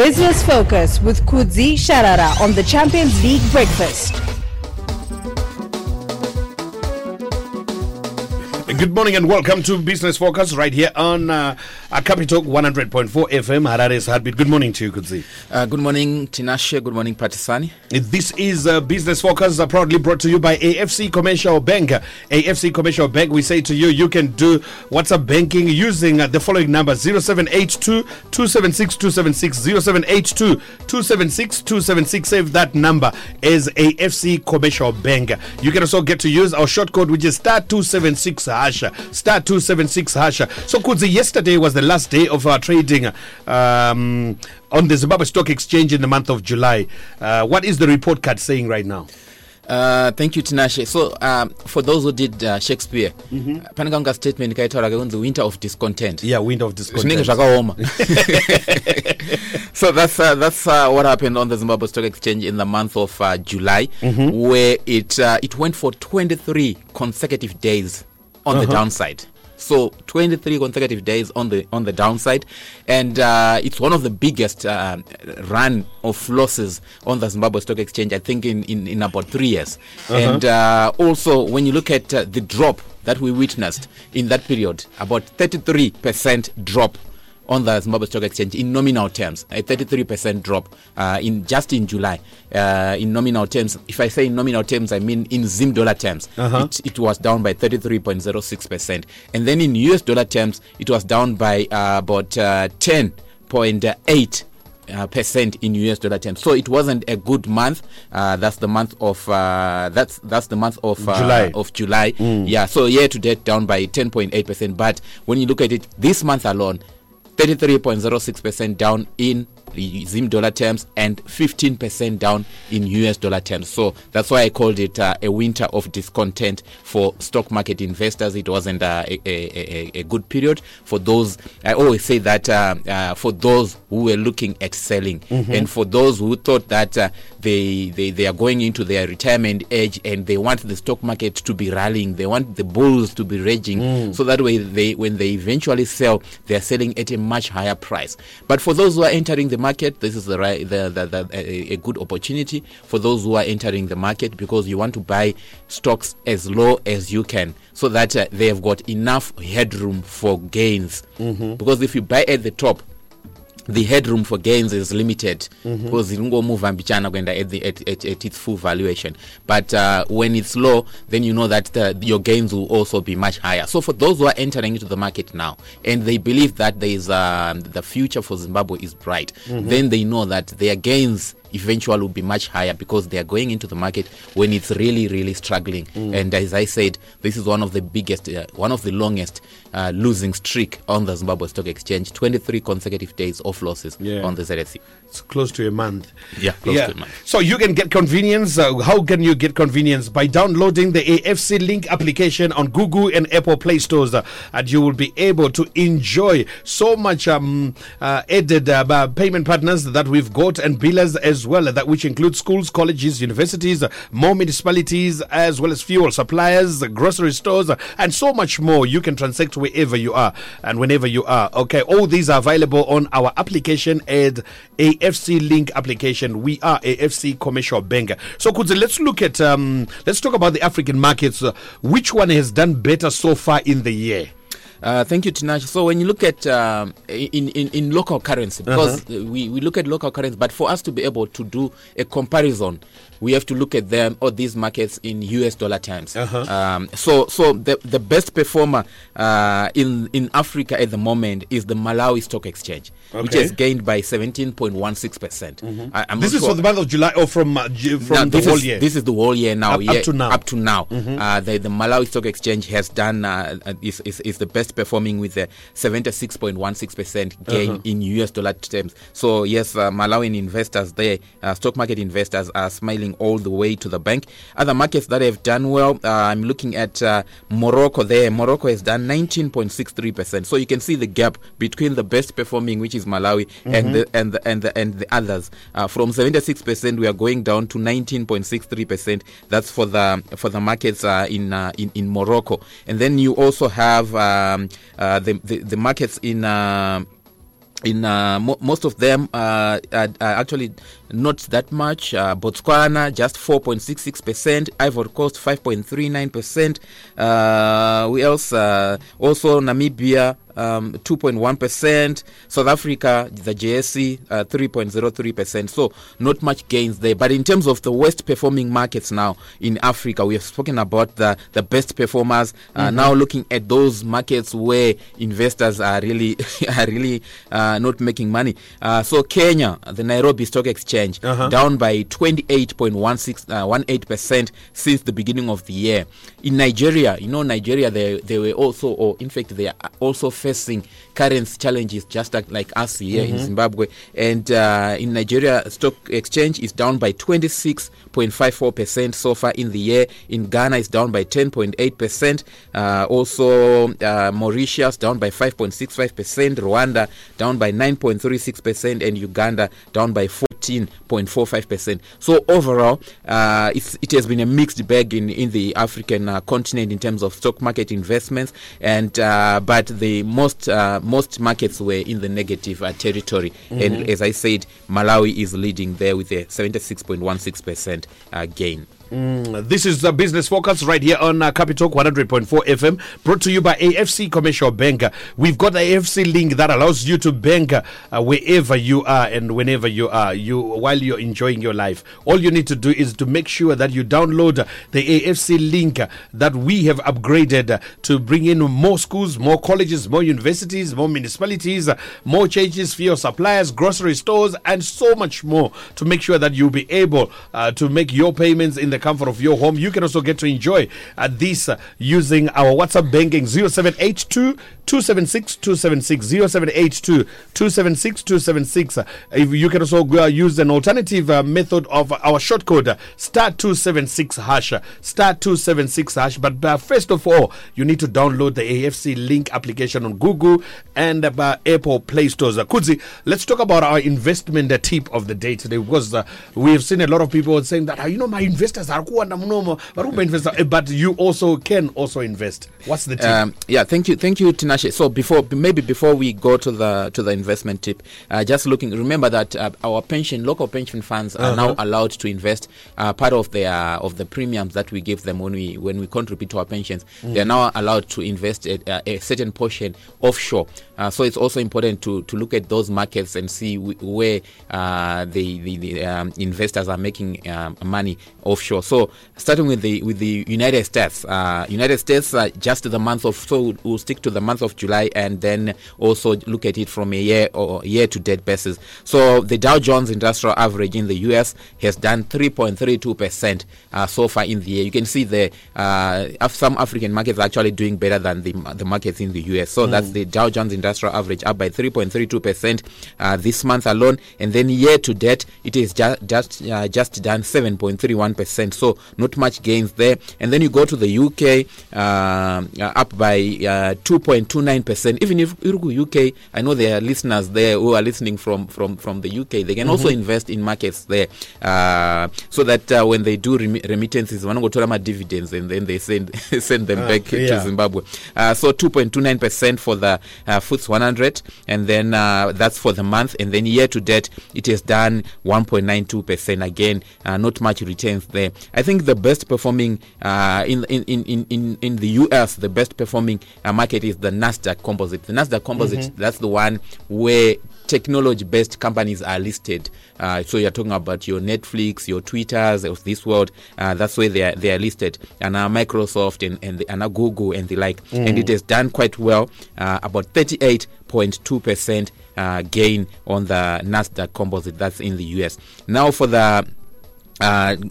Business Focus with Kudzie Sharara on the Champions League Breakfast. Good morning and welcome to Business Focus right here on uh, Capitalk 100.4 FM, Harare's Heartbeat. Good morning to you, Kudzie. Uh, good morning, Tinashe. Good morning, Patisani. This is uh, Business Focus, uh, proudly brought to you by AFC Commercial Bank. AFC Commercial Bank, we say to you, you can do WhatsApp banking using uh, the following number 0782 276 276 0782 276 276. Save that number as AFC Commercial Bank. You can also get to use our short code, which is star 276 hash. Star 276 hash. So, Kudzie, yesterday was the last day of our trading um, on the Zimbabwe Stock Exchange in the month of July. Uh, what is the report card saying right now? Uh, thank you tinashe so um, for those who did uh, shakespeare Mm-hmm. uh, pane kanga statement kaitaura kunzi winter of discontent Yeah, wind of zvinenge discontent. zvakaoma so that's uh, that's uh, what happened on the zimbabwe stock exchange in the month of uh, july Mm-hmm. where it uh, it went for 23 consecutive days on Uh-huh. the downside. So 23 consecutive days on the on the downside. And uh, it's one of the biggest uh, run of losses on the zimbabwe stock exchange i think in, in, in about three years. And uh, also when you look at uh, the drop that we witnessed in that period about 33% drop on the Zimbabwe Stock Exchange in nominal terms, a 33% drop uh, in just in July. Uh, in nominal terms, if I say in nominal terms, I mean in Zim dollar terms, Uh-huh. it, it was down by 33.06%. And then in US dollar terms, it was down by uh, about uh, 10.8 uh, percent in US dollar terms. So it wasn't a good month. Uh, that's the month of uh, that's that's the month of uh, July. of July. Yeah. So year to date down by 10.8 percent. But when you look at it, this month alone, 33.06 percent down in Zim dollar terms and 15 percent down in US dollar terms. So that's why I called it uh, a winter of discontent for stock market investors. It wasn't uh, a, a, a, good period for those. I always say that uh, uh, for those who were looking at selling and for those who thought that uh, they, they they are going into their retirement age and they want the stock market to be rallying. They want the bulls to be raging. So that way, they when they eventually sell, they are selling at a much higher price. But for those who are entering the market, this is the right the, the, the, a, a good opportunity for those who are entering the market because you want to buy stocks as low as you can so that uh, they have got enough headroom for gains. Because if you buy at the top, the headroom for gains is limited because ingomuvha mbichana kuenda at, the, at, at, at its full valuation. But uh, when it's low then you know that the, your gains will also be much higher. So for those who are entering into the market now and they believe that there is um, the future for zimbabwe is bright then they know that their gains eventually will be much higher because they are going into the market when it's really really struggling and as i said this is one of the biggest uh, one of the longest uh, losing streak on the zimbabwe stock exchange 23 consecutive days of losses Yeah. on the ZSE It's close to a month. Yeah, close to a month. So you can get convenience. Uh, how can you get convenience? By downloading the AFC Link application on Google and Apple Play stores, uh, and you will be able to enjoy so much um, uh, added uh, payment partners that we've got and billers as well, uh, that which includes schools, colleges, universities, more municipalities, as well as fuel suppliers, grocery stores, and so much more. You can transact wherever you are and whenever you are. Okay, all these are available on our application at AFC Link application. We are AFC Commercial Bank. So, Kudzie, let's look at um, let's talk about the African markets. Which one has done better so far in the year? Uh, thank you, Tinashe. So when you look at um, in, in in local currency, because uh we, we look at local currency, but for us to be able to do a comparison, we have to look at them or these markets in US dollar terms. Um, so so the the best performer uh, in in Africa at the moment is the Malawi Stock Exchange, which has gained by seventeen point one six percent. This is for the month of July or from uh, from Now, the whole is, year. This is the whole year now. Up- up to now. Mm-hmm. Up to now. Uh, the, the Malawi Stock Exchange has done uh, uh, is, is, is the best performing with a 76.16 percent gain Uh-huh. in US dollar terms. So yes, uh, Malawian investors there, uh, stock market investors are smiling all the way to the bank. Other markets that have done well, uh, I'm looking at uh, Morocco there. Morocco has done 19.63 percent. So you can see the gap between the best performing, which is Malawi, Mm-hmm. and the and the and the and the others. Uh, from 76 percent, we are going down to 19.63 percent. That's for the for the markets uh, in, uh, in in Morocco. And then you also have um, uh, the, the the markets in. In uh, mo- most of them uh, are, are actually not that much. Uh, Botswana just 4.66 percent, Ivory Coast 5.39 percent. Uh, who else? Uh, also Namibia. Um, 2.1 percent. South Africa, the JSE, uh, 3.03 percent. So not much gains there. But in terms of the worst performing markets now in Africa, we have spoken about the the best performers. Uh, Now looking at those markets where investors are really are really uh, not making money. Uh, so Kenya, the Nairobi Stock Exchange, down by 28.16 percent since the beginning of the year. In Nigeria, you know Nigeria, they they were also, or in fact, they are also facing currency challenges just like, us here in Zimbabwe. And uh, in Nigeria, stock exchange is down by 26.54 percent so far in the year. In Ghana, it's down by 10.8 percent. Uh, also, uh, Mauritius down by 5.65 percent. Rwanda down by 9.36 percent, and Uganda down by 14.45 percent. So overall, uh, it's, it has been a mixed bag in in the African uh, continent in terms of stock market investments, and uh, but the most uh, most markets were in the negative uh, territory. And as I said, Malawi is leading there with a 76.16 percent uh, gain. Mm, This is the business focus right here on uh, Capitalk 100.4 FM, brought to you by AFC Commercial Bank. We've got the AFC link that allows you to bank uh, wherever you are and whenever you are, you while you're enjoying your life. All you need to do is to make sure that you download the AFC link that we have upgraded to bring in more schools, more colleges, more universities, more municipalities, more changes for your suppliers, grocery stores, and so much more to make sure that you'll be able uh, to make your payments in the comfort of your home. You can also get to enjoy uh, this uh, using our WhatsApp banking 0782 276 276 0782 276 276. Uh, If you can also uh, use an alternative uh, method of our short code star 276 hash star 276 hash. But first of all, you need to download the AFC link application on Google and Apple Play stores. Uh, Kudzie, let's talk about our investment tip of the day today because we have seen a lot of people saying that, "Ah, you know, my investors are kuwanda munomo, varumba investor," Eh, but you also can also invest. What's the tip? Um, yeah, thank you, thank you, Tinashe. So before, maybe before we go to the to the investment tip, uh, just looking, remember that uh, our pension, local pension funds are now allowed to invest uh, part of their of the premiums that we give them when we when we contribute to our pensions. They are now allowed to invest a, a certain portion offshore. Uh, so it's also important to to look at those markets and see w- where uh, the the, the um, investors are making um, money offshore. So starting with the with the United States, uh, United States uh, just the month of so we'll stick to the month of July and then also look at it from a year or year to date basis. So the Dow Jones Industrial Average in the US has done 3.32 percent uh, so far in the year. You can see the uh, some African markets are actually doing better than the the markets in the US. So that's the Dow Jones Industrial Average up by 3.32 percent uh, this month alone, and then year to date it is ju- just uh, just done 7.31 percent. So not much gains there. And then you go to the UK, uh, uh, up by uh, 2.29 percent. Even if Urugu UK, I know there are listeners there who are listening from from from the UK. They can also invest in markets there, uh, so that uh, when they do remi- remittances, vanogotora ma dividends and then they send send them Ah, back yeah. to Zimbabwe. Uh, so 2.29 percent for the uh, FTSE 100, and then uh, that's for the month. And then year to date, it has done 1.92 percent. Again, uh, not much returns there. I think the best performing uh, in, in, in, in, in the US, the best performing uh, market is the Nasdaq Composite. The Nasdaq Composite, that's the one where technology based companies are listed. Uh, so you're talking about your Netflix, your Twitters of this world. Uh, that's where they are, they are listed. And uh, Microsoft and, and, the, and uh, Google and the like. And it has done quite well, uh, about 38.2% uh, gain on the Nasdaq composite. That's in the US. Now for the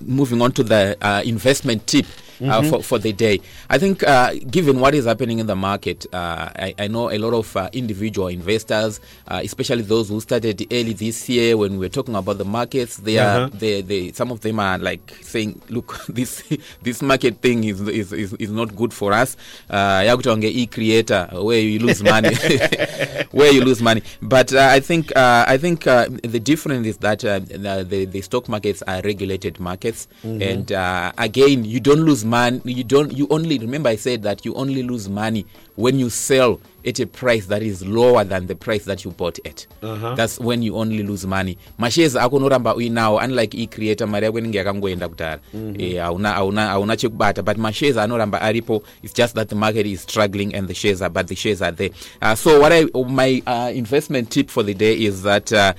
moving on to the uh, investment tip. Uh, for, for the day, I think uh, given what is happening in the market, uh, I, I know a lot of uh, individual investors, uh, especially those who started early this year when we were talking about the markets. They are Uh-huh. they, they some of them are like saying, look, this this market thing is is, is, is not good for us. Uh, yakuti e creator where you lose money, where you lose money. But uh, I think uh, I think uh, the difference is that uh, the, the stock markets are regulated markets, and uh, again, you don't lose money. You don't you only remember i said that you only lose money when you sell at a price that is lower than the price that you bought at. Uh-huh. that's when you only lose money. Mashares ako unoramba uinawo unlike ecreator mari yako inenge yakangoenda kudhara. Mhm. Eh, hauna chekubata but mashares anoramba aripo. It's just that the market is struggling and the shares are but the shares are there. Uh, so what i my uh, investment tip for the day is that uh,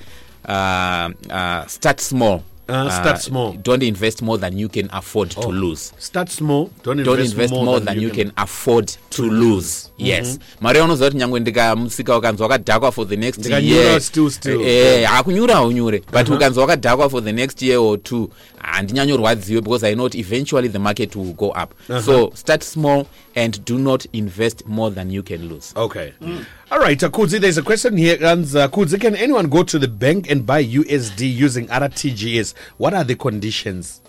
uh, uh, start small Uh, start uh, small. don't invest more than you can afford to oh. lose. Start small. Don't invest, don't invest more, than, you can, afford to lose. yes. Mm-hmm. Mari unoziva kuti nyangwe ndikamusika ukanzi wakadhakwa for the next year. still, still. Eh, eh hakunyura haunyure but uh-huh. ukanzi wakadhakwa for the next year or two handinyanyorwadziwe because i know eventually the market will go up. Uh-huh. So start small and do not invest more than you can lose. Okay. Mm. All right, uh, Kudzie, there's a question here. And uh, Kudzie, can anyone go to the bank and buy USD using RTGS? What are the conditions?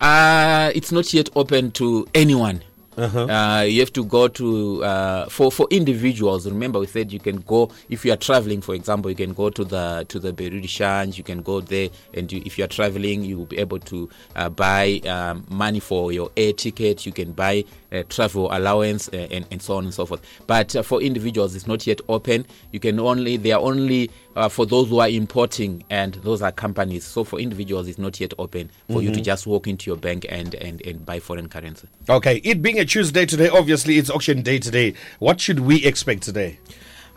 Uh, it's not yet open to anyone. Uh, you have to go to uh, for for individuals. Remember, we said you can go if you are traveling. For example, you can go to the to the Beirut. You can go there, and you, if you are traveling, you will be able to uh, buy um, money for your air ticket. You can buy travel allowance and, and so on and so forth. But for individuals, it's not yet open. You can only they are only uh, for those who are importing, and those are companies. So for individuals, it's not yet open for you to just walk into your bank and, and, and buy foreign currency. Okay, it being a Tuesday today, obviously it's auction day today. What should we expect today?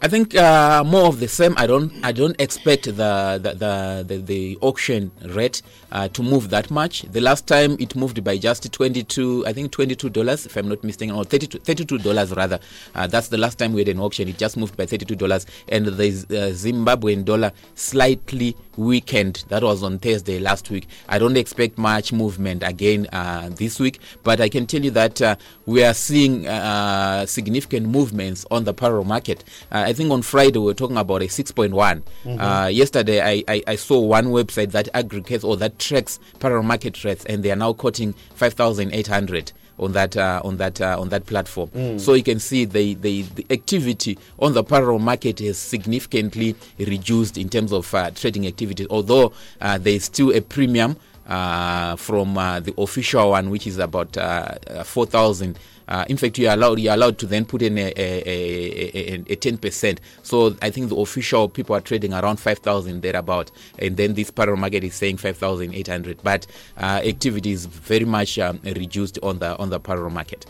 I think uh, more of the same. I don't. I don't expect the the the, the, the auction rate uh, to move that much. The last time it moved by just twenty two. I think twenty two dollars, if I'm not mistaken, or 32 dollars rather. Uh, that's the last time we had an auction. It just moved by thirty two dollars, and the uh, Zimbabwean dollar slightly weakened. That was on Thursday last week. I don't expect much movement again uh, this week, but I can tell you that uh, we are seeing significant movements on the parallel market. Uh, I think on Friday we were talking about a 6.1. Uh, yesterday I, I, I saw one website that aggregates or that tracks parallel market rates, and they are now quoting 5,800 on that uh, on that uh, on that platform. So you can see the, the the activity on the parallel market has significantly reduced in terms of uh, trading activity. Although uh, there is still a premium uh, from uh, the official one, which is about uh, uh, four thousand. Uh, in fact, you are allowed you are allowed to then put in a ten percent. So I think the official people are trading around five thousand thereabout, and then this parallel market is saying five thousand eight hundred. But uh, activity is very much um, reduced on the on the parallel market.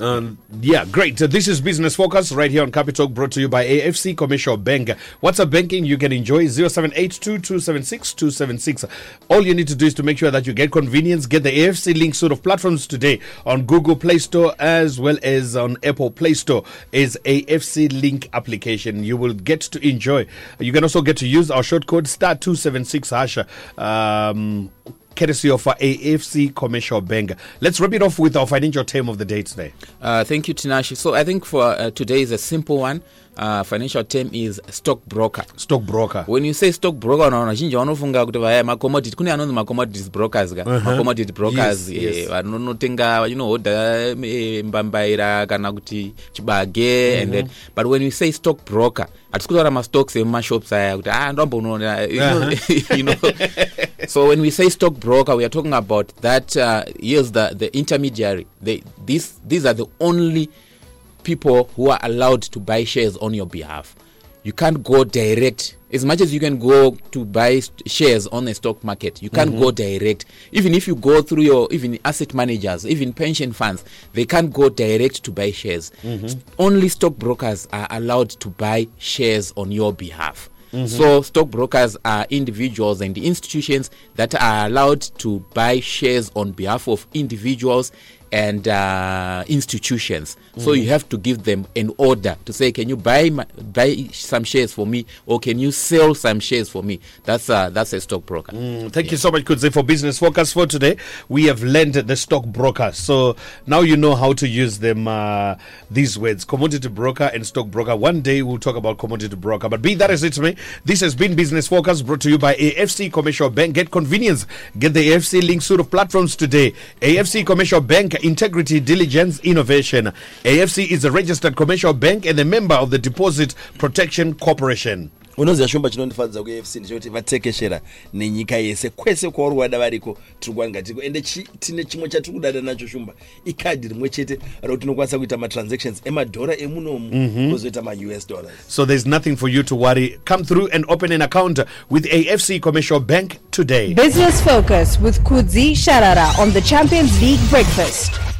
Um, yeah, great. Uh, this is Business Focus right here on Capitalk, brought to you by AFC Commercial Bank. WhatsApp banking you can enjoy 0782276276. All you need to do is to make sure that you get convenience. Get the AFC link sort of platforms today on Google Play Store as well as on Apple Play Store is AFC link application. You will get to enjoy. You can also get to use our short code star 276 hash. Um, courtesy of AFC Commercial Bank. Let's wrap it off with our financial term of the day today. Uh, thank you, Tinashe. So I think for uh, today is a simple one. Uh, financial term is stockbroker. Stockbroker. when you say stock broker unaona vazhinji vanofunga kuti vaya macommodity kune anonzi macommodities brokers ka macommodity brokers Yes, yes. eh, vanonotenga vachinohodha eh, mbambaira kana kuti chibage and then but when you say stock broker hatisi kutaura mastocks emumashops aya kuti ah ndombonoona you know, you know so when we say stock broker we are talking about that uh, here's the, the intermediary they, this, these are the only people who are allowed to buy shares on your behalf. You can't go direct. As much as you can go to buy shares on the stock market, you can't mm-hmm. go direct. Even if you go through your even asset managers, even pension funds, they can't go direct to buy shares. Mm-hmm. S- Only stockbrokers are allowed to buy shares on your behalf. Mm-hmm. So stockbrokers are individuals and institutions that are allowed to buy shares on behalf of individuals and uh, institutions. So you have to give them an order to say, can you buy my, buy some shares for me, or can you sell some shares for me? That's a that's a stockbroker. Mm, Thank you so much, Kudzie, for Business Focus for today. We have learned the stockbroker. So now you know how to use them, uh, these words, commodity broker and stockbroker. One day we'll talk about commodity broker. But be that as it may, this has been Business Focus brought to you by AFC Commercial Bank. Get convenience. Get the AFC link suite of platforms today. AFC Commercial Bank, integrity, diligence, innovation. AFC is a registered commercial bank and a member of the Deposit Protection Corporation. Unoziva shumba chinondifadza kuafc ndechekuti vatekeshera nenyika yese kwese kwauri wada variko tiri kuwanika tiriko ende chi- tine chimwe chatiri kudada nacho shumba ikadhi rimwe chete rokuti tinokwanisa kuita matransactions emadhora emunomu kozoita mhm. maus dollars So there's nothing for you to worry. Come through and open an account with AFC Commercial Bank today. Business Focus with Kudzie Sharara on the Champions League Breakfast.